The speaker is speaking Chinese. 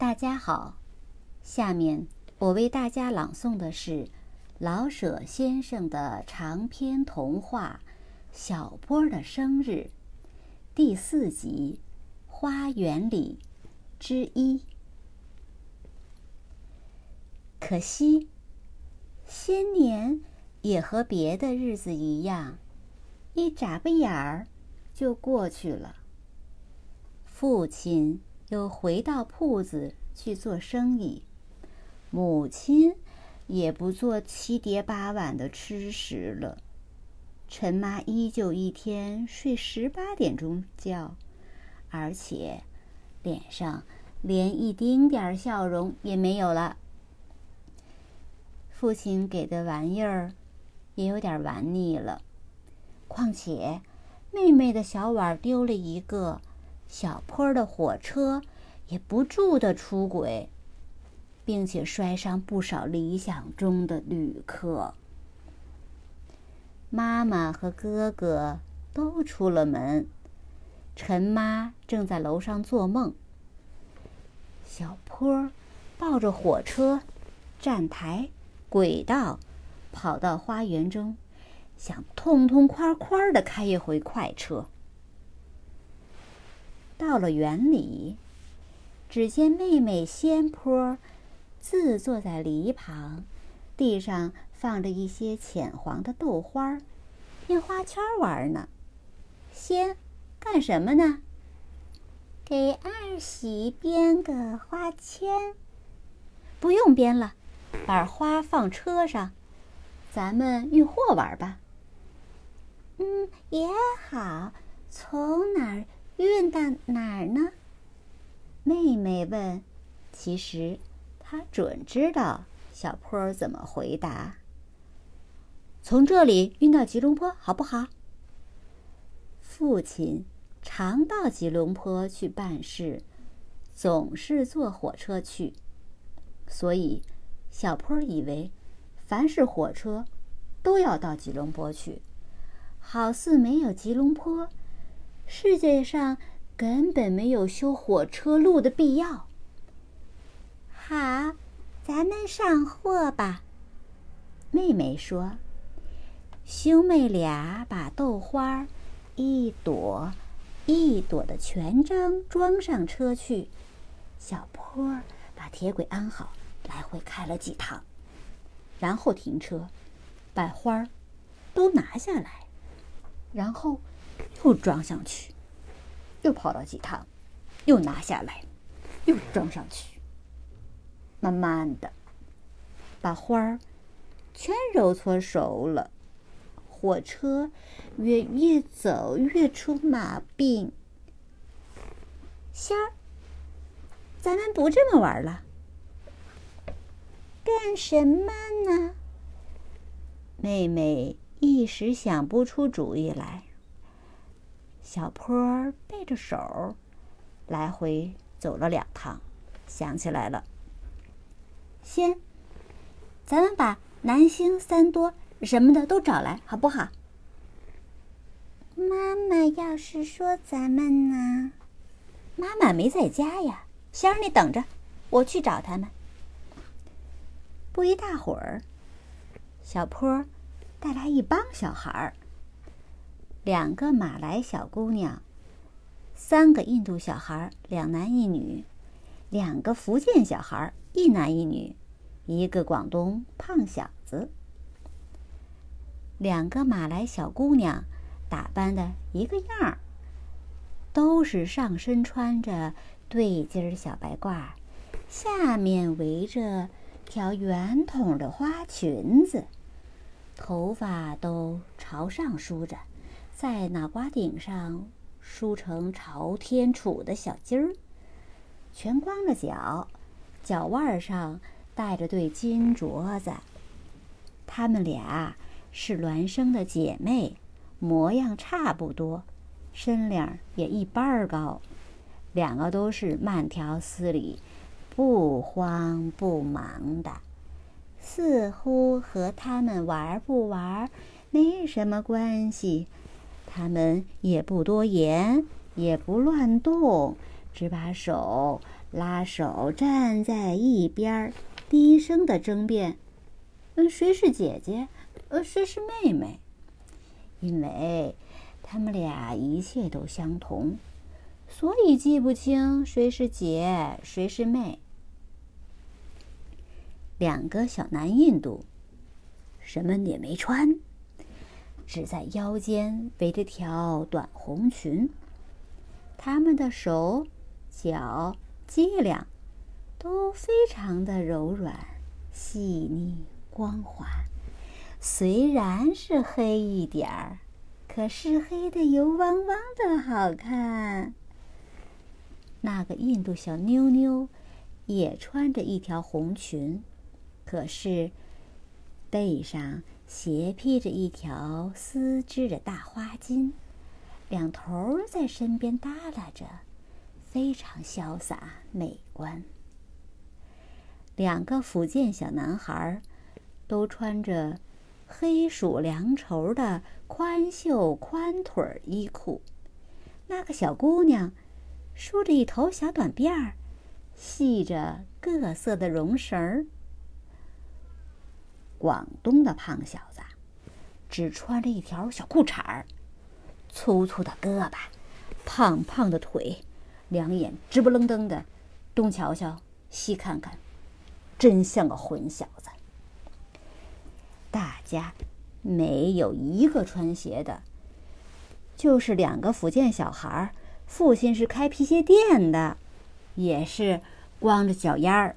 大家好，下面我为大家朗诵的是老舍先生的长篇童话《小波的生日》第四集《花园里》之一。可惜，新年也和别的日子一样，一眨巴眼儿就过去了。父亲又回到铺子去做生意，母亲也不做七碟八碗的吃食了。陈妈依旧一天睡十八点钟觉，而且脸上连一丁点儿笑容也没有了。父亲给的玩意儿也有点玩腻了，况且妹妹的小碗丢了一个。小坡的火车也不住的出轨，并且摔伤不少理想中的旅客。妈妈和哥哥都出了门，陈妈正在楼上做梦。小坡抱着火车、站台、轨道，跑到花园中，想痛痛快快的开一回快车。到了园里，只见妹妹仙坡自坐在篱旁，地上放着一些浅黄的豆花，编花圈玩呢。仙，干什么呢？给二喜编个花圈。不用编了，把花放车上，咱们运货玩吧。嗯，也好。从哪儿？运到哪儿呢？妹妹问。其实，她准知道小坡怎么回答。从这里运到吉隆坡，好不好？父亲常到吉隆坡去办事，总是坐火车去，所以小坡以为，凡是火车，都要到吉隆坡去，好似没有吉隆坡。世界上根本没有修火车路的必要。好，咱们上货吧。妹妹说：“兄妹俩把豆花一朵一朵的全装装上车去。小坡把铁轨安好，来回开了几趟，然后停车，把花儿都拿下来，然后。”又装上去，又跑了几趟，又拿下来，又装上去。慢慢的，把花儿全揉搓熟了。火车越越走越出马病。仙儿，咱们不这么玩了。干什么呢？妹妹一时想不出主意来。小坡背着手，来回走了两趟，想起来了。先，咱们把南星、三多什么的都找来，好不好？妈妈要是说咱们呢？妈妈没在家呀。仙儿，你等着，我去找他们。不一大会儿，小坡带来一帮小孩儿。两个马来小姑娘，三个印度小孩，两男一女；两个福建小孩，一男一女；一个广东胖小子。两个马来小姑娘打扮的一个样儿，都是上身穿着对襟小白褂，下面围着条圆筒的花裙子，头发都朝上梳着。在脑瓜顶上梳成朝天杵的小鸡儿，全光着脚，脚腕上戴着对金镯子。她们俩是孪生的姐妹，模样差不多，身量也一般高。两个都是慢条斯理、不慌不忙的，似乎和他们玩不玩没什么关系。他们也不多言，也不乱动，只把手拉手站在一边，低声的争辩：“嗯，谁是姐姐？呃，谁是妹妹？”因为他们俩一切都相同，所以记不清谁是姐，谁是妹。两个小男印度，什么也没穿，只在腰间围着条短红裙。他们的手脚。脊梁都非常的柔软、细腻、光滑。虽然是黑一点儿，可是黑的油汪汪的好看。那个印度小妞妞也穿着一条红裙，可是背上斜披着一条丝织的大花巾，两头在身边耷拉着。非常潇洒美观。两个福建小男孩都穿着黑鼠凉绸的宽袖宽腿衣裤。那个小姑娘梳着一头小短辫儿，系着各色的绒绳儿。广东的胖小子只穿着一条小裤衩儿，粗粗的胳膊，胖胖的腿。两眼直不愣登的，东瞧瞧，西看看，真像个混小子。大家没有一个穿鞋的，就是两个福建小孩儿，父亲是开皮鞋店的，也是光着脚丫儿。